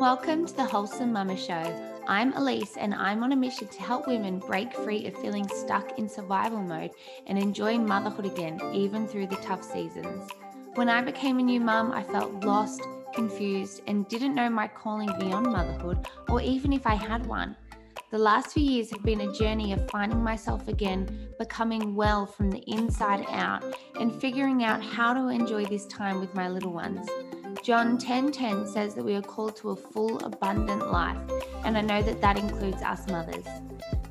Welcome to the Wholesome Mama Show. I'm Elise, and I'm on a mission to help women break free of feeling stuck in survival mode and enjoy motherhood again, even through the tough seasons. When I became a new mum, I felt lost, confused, and didn't know my calling beyond motherhood, or even if I had one. The last few years have been a journey of finding myself again, becoming well from the inside out, and figuring out how to enjoy this time with my little ones. John 10:10 says that we are called to a full abundant life, and I know that that includes us mothers.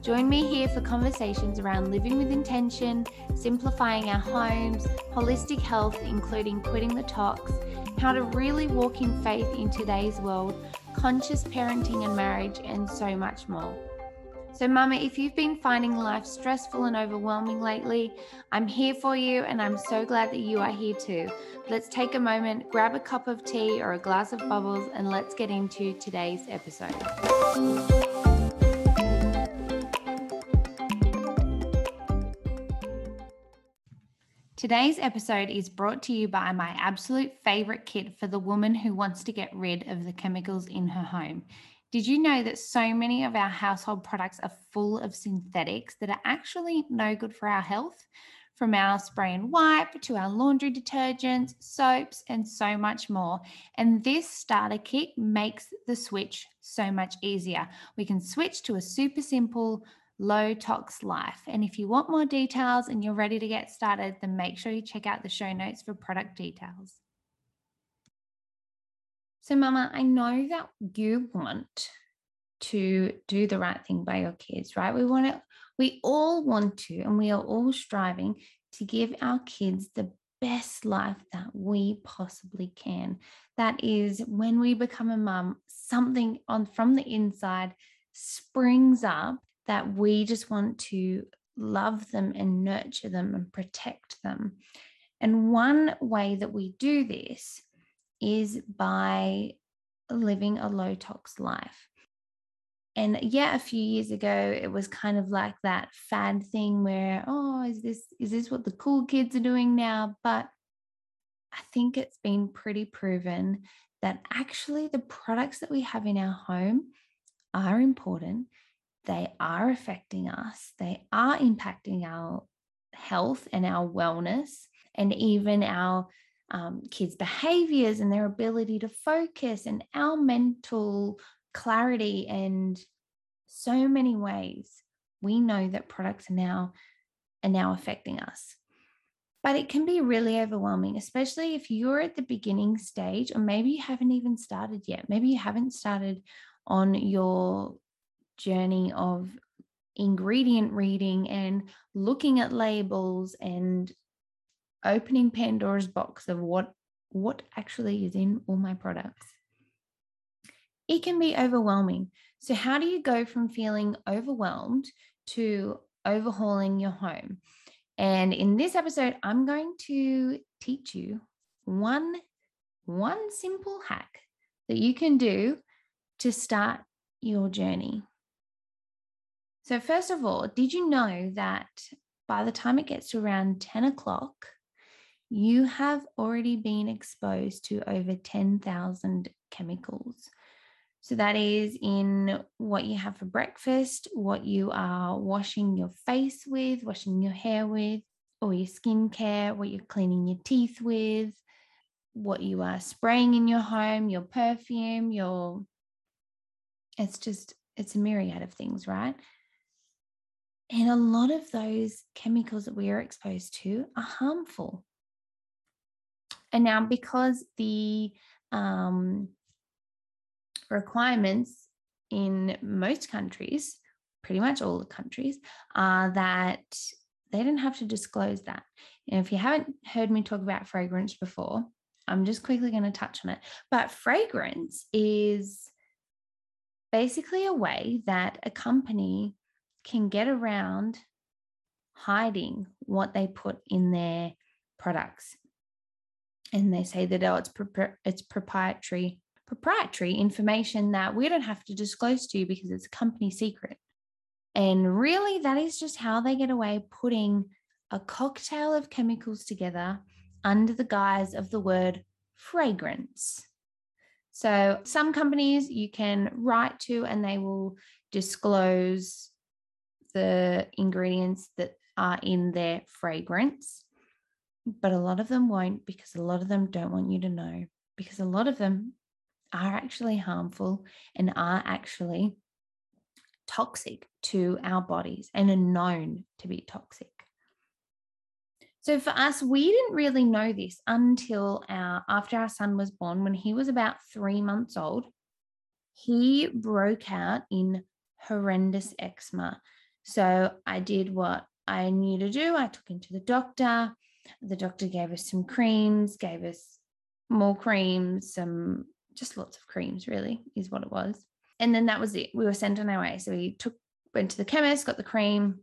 Join me here for conversations around living with intention, simplifying our homes, holistic health including quitting the tox, how to really walk in faith in today's world, conscious parenting and marriage, and so much more. So, Mama, if you've been finding life stressful and overwhelming lately, I'm here for you and I'm so glad that you are here too. Let's take a moment, grab a cup of tea or a glass of bubbles, and let's get into today's episode. Today's episode is brought to you by my absolute favorite kit for the woman who wants to get rid of the chemicals in her home. Did you know that so many of our household products are full of synthetics that are actually no good for our health? From our spray and wipe to our laundry detergents, soaps, and so much more. And this starter kit makes the switch so much easier. We can switch to a super simple, low tox life. And if you want more details and you're ready to get started, then make sure you check out the show notes for product details. So, Mama, I know that you want to do the right thing by your kids, right? We want to, we all want to, and we are all striving to give our kids the best life that we possibly can. That is when we become a mum, something on from the inside springs up that we just want to love them and nurture them and protect them. And one way that we do this is by living a low tox life. And yeah, a few years ago, it was kind of like that fad thing where, oh, is this is this what the cool kids are doing now? But I think it's been pretty proven that actually the products that we have in our home are important. They are affecting us. They are impacting our health and our wellness and even our um, kids' behaviors and their ability to focus and our mental clarity and so many ways we know that products are now are now affecting us. But it can be really overwhelming especially if you're at the beginning stage or maybe you haven't even started yet. Maybe you haven't started on your journey of ingredient reading and looking at labels and opening Pandora's box of what what actually is in all my products. It can be overwhelming. So how do you go from feeling overwhelmed to overhauling your home? And in this episode I'm going to teach you one one simple hack that you can do to start your journey. So, first of all, did you know that by the time it gets to around 10 o'clock, you have already been exposed to over 10,000 chemicals. So, that is in what you have for breakfast, what you are washing your face with, washing your hair with, or your skincare, what you're cleaning your teeth with, what you are spraying in your home, your perfume, your. It's just, it's a myriad of things, right? And a lot of those chemicals that we are exposed to are harmful. And now, because the um, requirements in most countries, pretty much all the countries, are that they didn't have to disclose that. And if you haven't heard me talk about fragrance before, I'm just quickly going to touch on it. But fragrance is basically a way that a company can get around hiding what they put in their products and they say that oh it's it's proprietary proprietary information that we don't have to disclose to you because it's a company secret and really that is just how they get away putting a cocktail of chemicals together under the guise of the word fragrance. So, some companies you can write to and they will disclose the ingredients that are in their fragrance, but a lot of them won't because a lot of them don't want you to know because a lot of them are actually harmful and are actually toxic to our bodies and are known to be toxic. So for us, we didn't really know this until our after our son was born. When he was about three months old, he broke out in horrendous eczema. So I did what I knew to do. I took him to the doctor. The doctor gave us some creams, gave us more creams, some just lots of creams, really, is what it was. And then that was it. We were sent on our way. So we took went to the chemist, got the cream,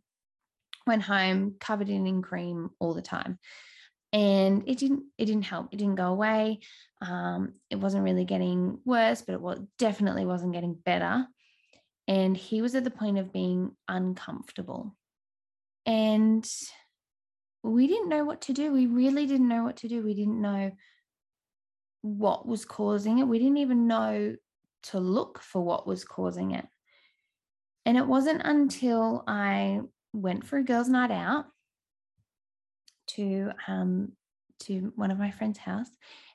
went home covered in, in cream all the time and it didn't it didn't help it didn't go away um, it wasn't really getting worse but it was definitely wasn't getting better and he was at the point of being uncomfortable and we didn't know what to do. We really didn't know what to do. We didn't know what was causing it. We didn't even know to look for what was causing it. And it wasn't until i went for a girls' night out to um, to one of my friend's house,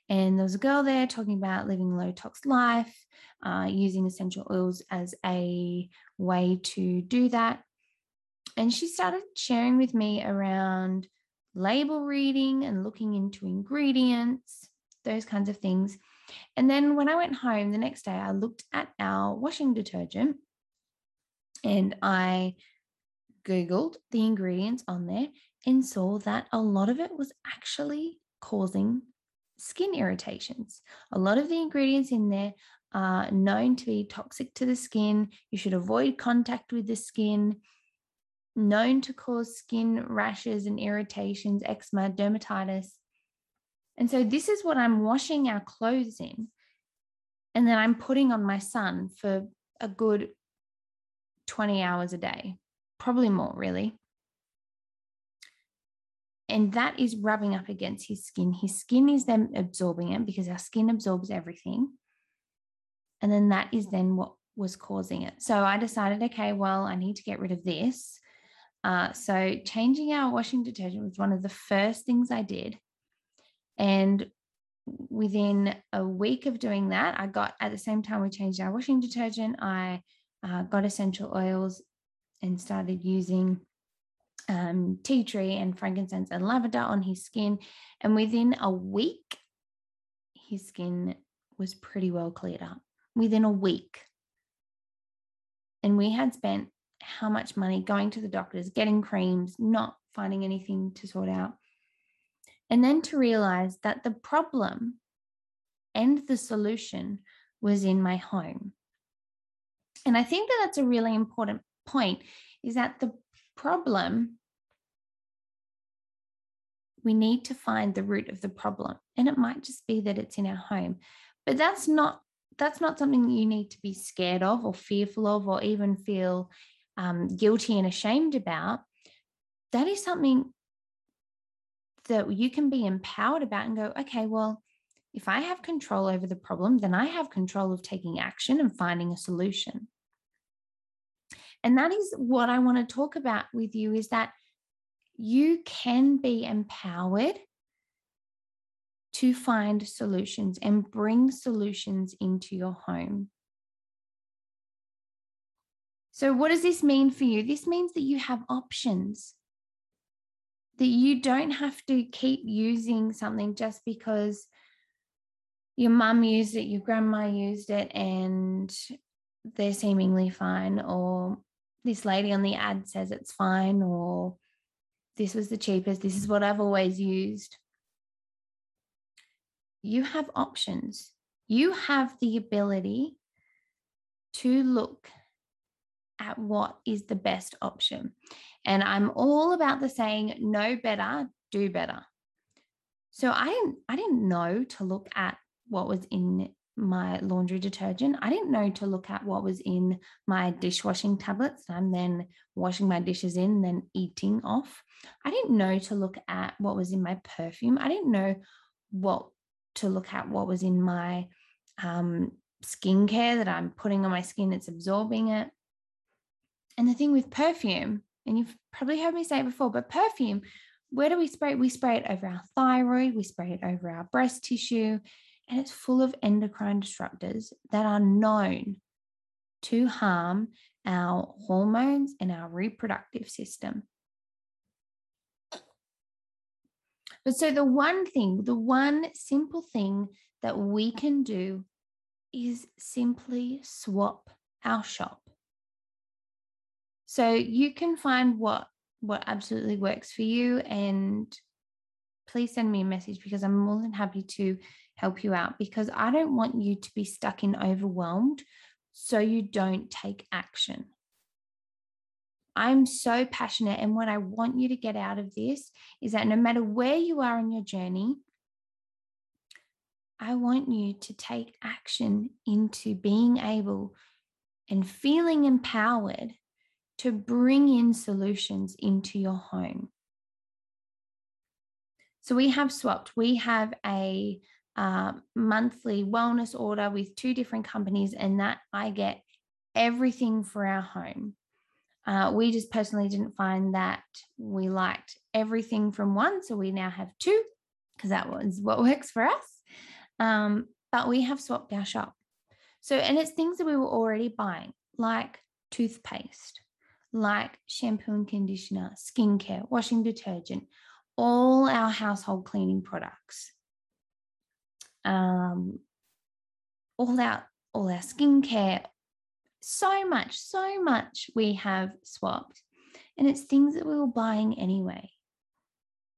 and there was a girl there talking about living low tox life, uh, using essential oils as a way to do that. And she started sharing with me around label reading and looking into ingredients, those kinds of things. And then when I went home the next day, I looked at our washing detergent and I Googled the ingredients on there and saw that a lot of it was actually causing skin irritations. A lot of the ingredients in there are known to be toxic to the skin. You should avoid contact with the skin, known to cause skin rashes and irritations, eczema, dermatitis. And so, this is what I'm washing our clothes in. And then I'm putting on my son for a good 20 hours a day probably more, really. And that is rubbing up against his skin. His skin is then absorbing it because our skin absorbs everything. And then that is then what was causing it. So I decided, okay, well, I need to get rid of this. Uh, so changing our washing detergent was one of the first things I did. And within a week of doing that, I got at the same time we changed our washing detergent, I uh, got essential oils and started using um, tea tree and frankincense and lavender on his skin. And within a week, his skin was pretty well cleared up. Within a week. And we had spent how much money going to the doctors, getting creams, not finding anything to sort out. And then to realize that the problem and the solution was in my home. And I think that that's a really important point is that the problem we need to find the root of the problem and it might just be that it's in our home but that's not that's not something you need to be scared of or fearful of or even feel um, guilty and ashamed about that is something that you can be empowered about and go okay well if i have control over the problem then i have control of taking action and finding a solution and that is what I want to talk about with you is that you can be empowered to find solutions and bring solutions into your home. So, what does this mean for you? This means that you have options, that you don't have to keep using something just because your mum used it, your grandma used it, and they're seemingly fine, or this lady on the ad says it's fine, or this was the cheapest, this is what I've always used. You have options. You have the ability to look at what is the best option. And I'm all about the saying, know better, do better. So I didn't, I didn't know to look at what was in my laundry detergent. I didn't know to look at what was in my dishwashing tablets. I'm then washing my dishes in, then eating off. I didn't know to look at what was in my perfume. I didn't know what to look at what was in my um, skincare that I'm putting on my skin, it's absorbing it. And the thing with perfume, and you've probably heard me say it before, but perfume, where do we spray it? We spray it over our thyroid, we spray it over our breast tissue, and it's full of endocrine disruptors that are known to harm our hormones and our reproductive system. But so, the one thing, the one simple thing that we can do is simply swap our shop. So, you can find what what absolutely works for you and please send me a message because I'm more than happy to help you out because I don't want you to be stuck in overwhelmed so you don't take action. I'm so passionate. And what I want you to get out of this is that no matter where you are in your journey, I want you to take action into being able and feeling empowered to bring in solutions into your home. So we have swapped. We have a uh, monthly wellness order with two different companies, and that I get everything for our home. Uh, we just personally didn't find that we liked everything from one. So we now have two because that was what works for us. Um, but we have swapped our shop. So, and it's things that we were already buying, like toothpaste, like shampoo and conditioner, skincare, washing detergent, all our household cleaning products. Um, all our all our skincare, so much, so much we have swapped. And it's things that we were buying anyway.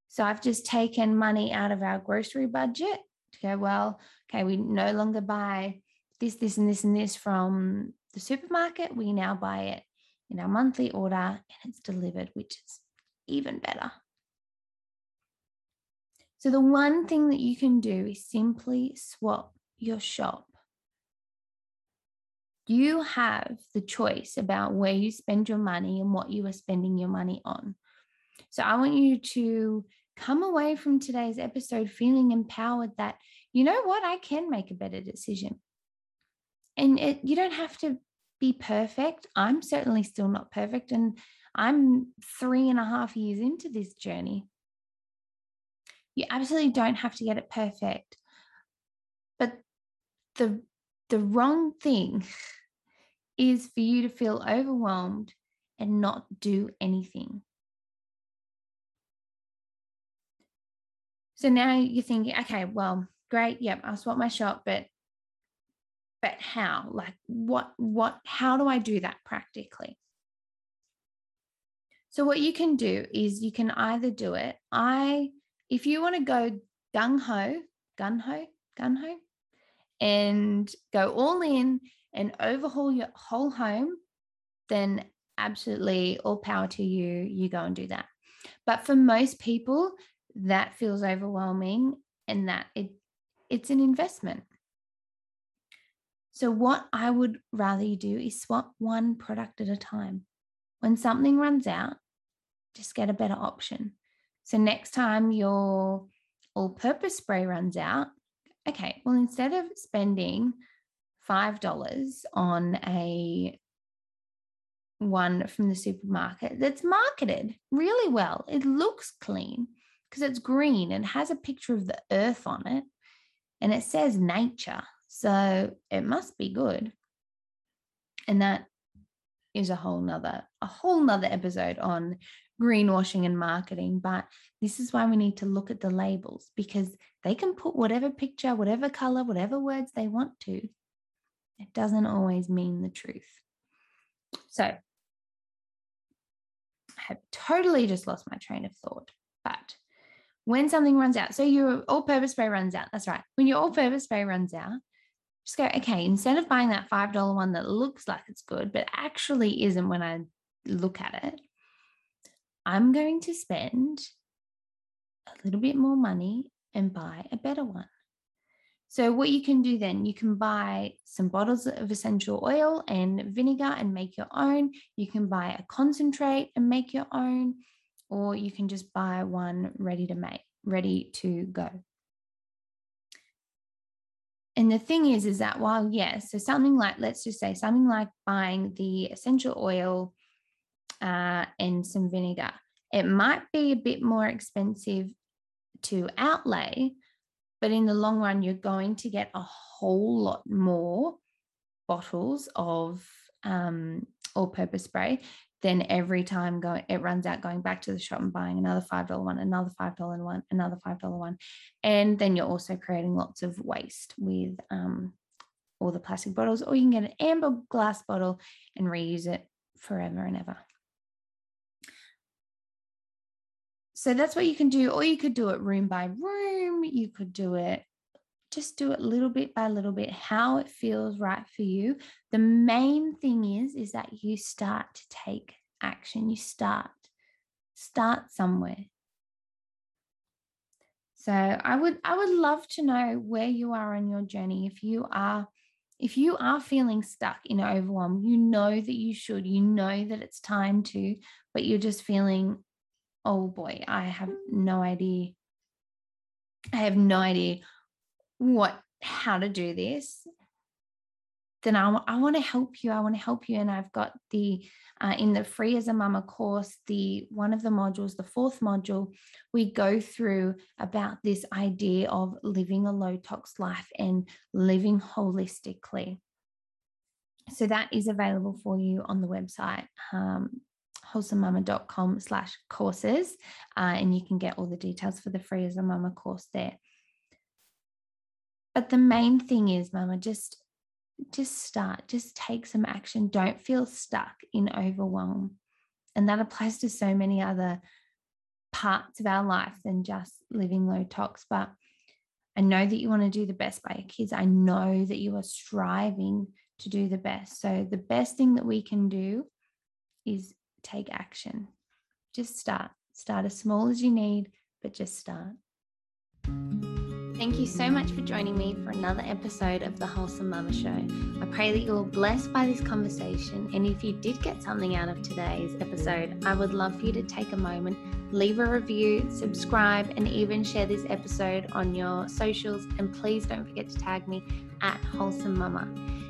So I've just taken money out of our grocery budget to go, well, okay, we no longer buy this, this, and this, and this from the supermarket. We now buy it in our monthly order and it's delivered, which is even better. So, the one thing that you can do is simply swap your shop you have the choice about where you spend your money and what you are spending your money on. So I want you to come away from today's episode feeling empowered that, you know what, I can make a better decision. And it, you don't have to be perfect. I'm certainly still not perfect. And I'm three and a half years into this journey. You absolutely don't have to get it perfect. But the the wrong thing is for you to feel overwhelmed and not do anything. So now you're thinking, okay, well, great, yep, I'll swap my shop, but but how? Like what what how do I do that practically? So what you can do is you can either do it. I if you want to go gung ho, gun ho, gun ho, and go all in and overhaul your whole home, then absolutely all power to you. You go and do that. But for most people, that feels overwhelming and that it it's an investment. So what I would rather you do is swap one product at a time. When something runs out, just get a better option. So next time your all-purpose spray runs out, okay, well, instead of spending $5 on a one from the supermarket that's marketed really well. It looks clean because it's green and has a picture of the earth on it and it says nature. So it must be good. And that is a whole nother, a whole nother episode on greenwashing and marketing. But this is why we need to look at the labels because they can put whatever picture, whatever color, whatever words they want to. It doesn't always mean the truth. So I have totally just lost my train of thought. But when something runs out, so your all purpose spray runs out, that's right. When your all purpose spray runs out, just go, okay, instead of buying that $5 one that looks like it's good, but actually isn't when I look at it, I'm going to spend a little bit more money and buy a better one. So, what you can do then, you can buy some bottles of essential oil and vinegar and make your own. You can buy a concentrate and make your own, or you can just buy one ready to make, ready to go. And the thing is, is that while, yes, so something like, let's just say, something like buying the essential oil uh, and some vinegar, it might be a bit more expensive to outlay, but in the long run, you're going to get a whole lot more bottles of um, all purpose spray then every time go, it runs out going back to the shop and buying another $5 one, another $5 one, another $5 one. And then you're also creating lots of waste with um, all the plastic bottles, or you can get an amber glass bottle and reuse it forever and ever. So that's what you can do, or you could do it room by room. You could do it just do it little bit by little bit how it feels right for you. The main thing is is that you start to take action. You start start somewhere. So i would i would love to know where you are on your journey. If you are if you are feeling stuck in overwhelm you know that you should. You know that it's time to but you're just feeling oh boy i have hmm. no idea. I have no idea what how to do this then I, I want to help you i want to help you and i've got the uh, in the free as a mama course the one of the modules the fourth module we go through about this idea of living a low tox life and living holistically. So that is available for you on the website um, wholesomemama.com slash courses uh, and you can get all the details for the free as a mama course there but the main thing is, Mama, just just start, just take some action. Don't feel stuck in overwhelm. And that applies to so many other parts of our life than just living low tox. But I know that you want to do the best by your kids. I know that you are striving to do the best. So the best thing that we can do is take action. Just start. Start as small as you need, but just start. Thank you so much for joining me for another episode of the Wholesome Mama Show. I pray that you're blessed by this conversation. And if you did get something out of today's episode, I would love for you to take a moment, leave a review, subscribe, and even share this episode on your socials. And please don't forget to tag me at Wholesome Mama.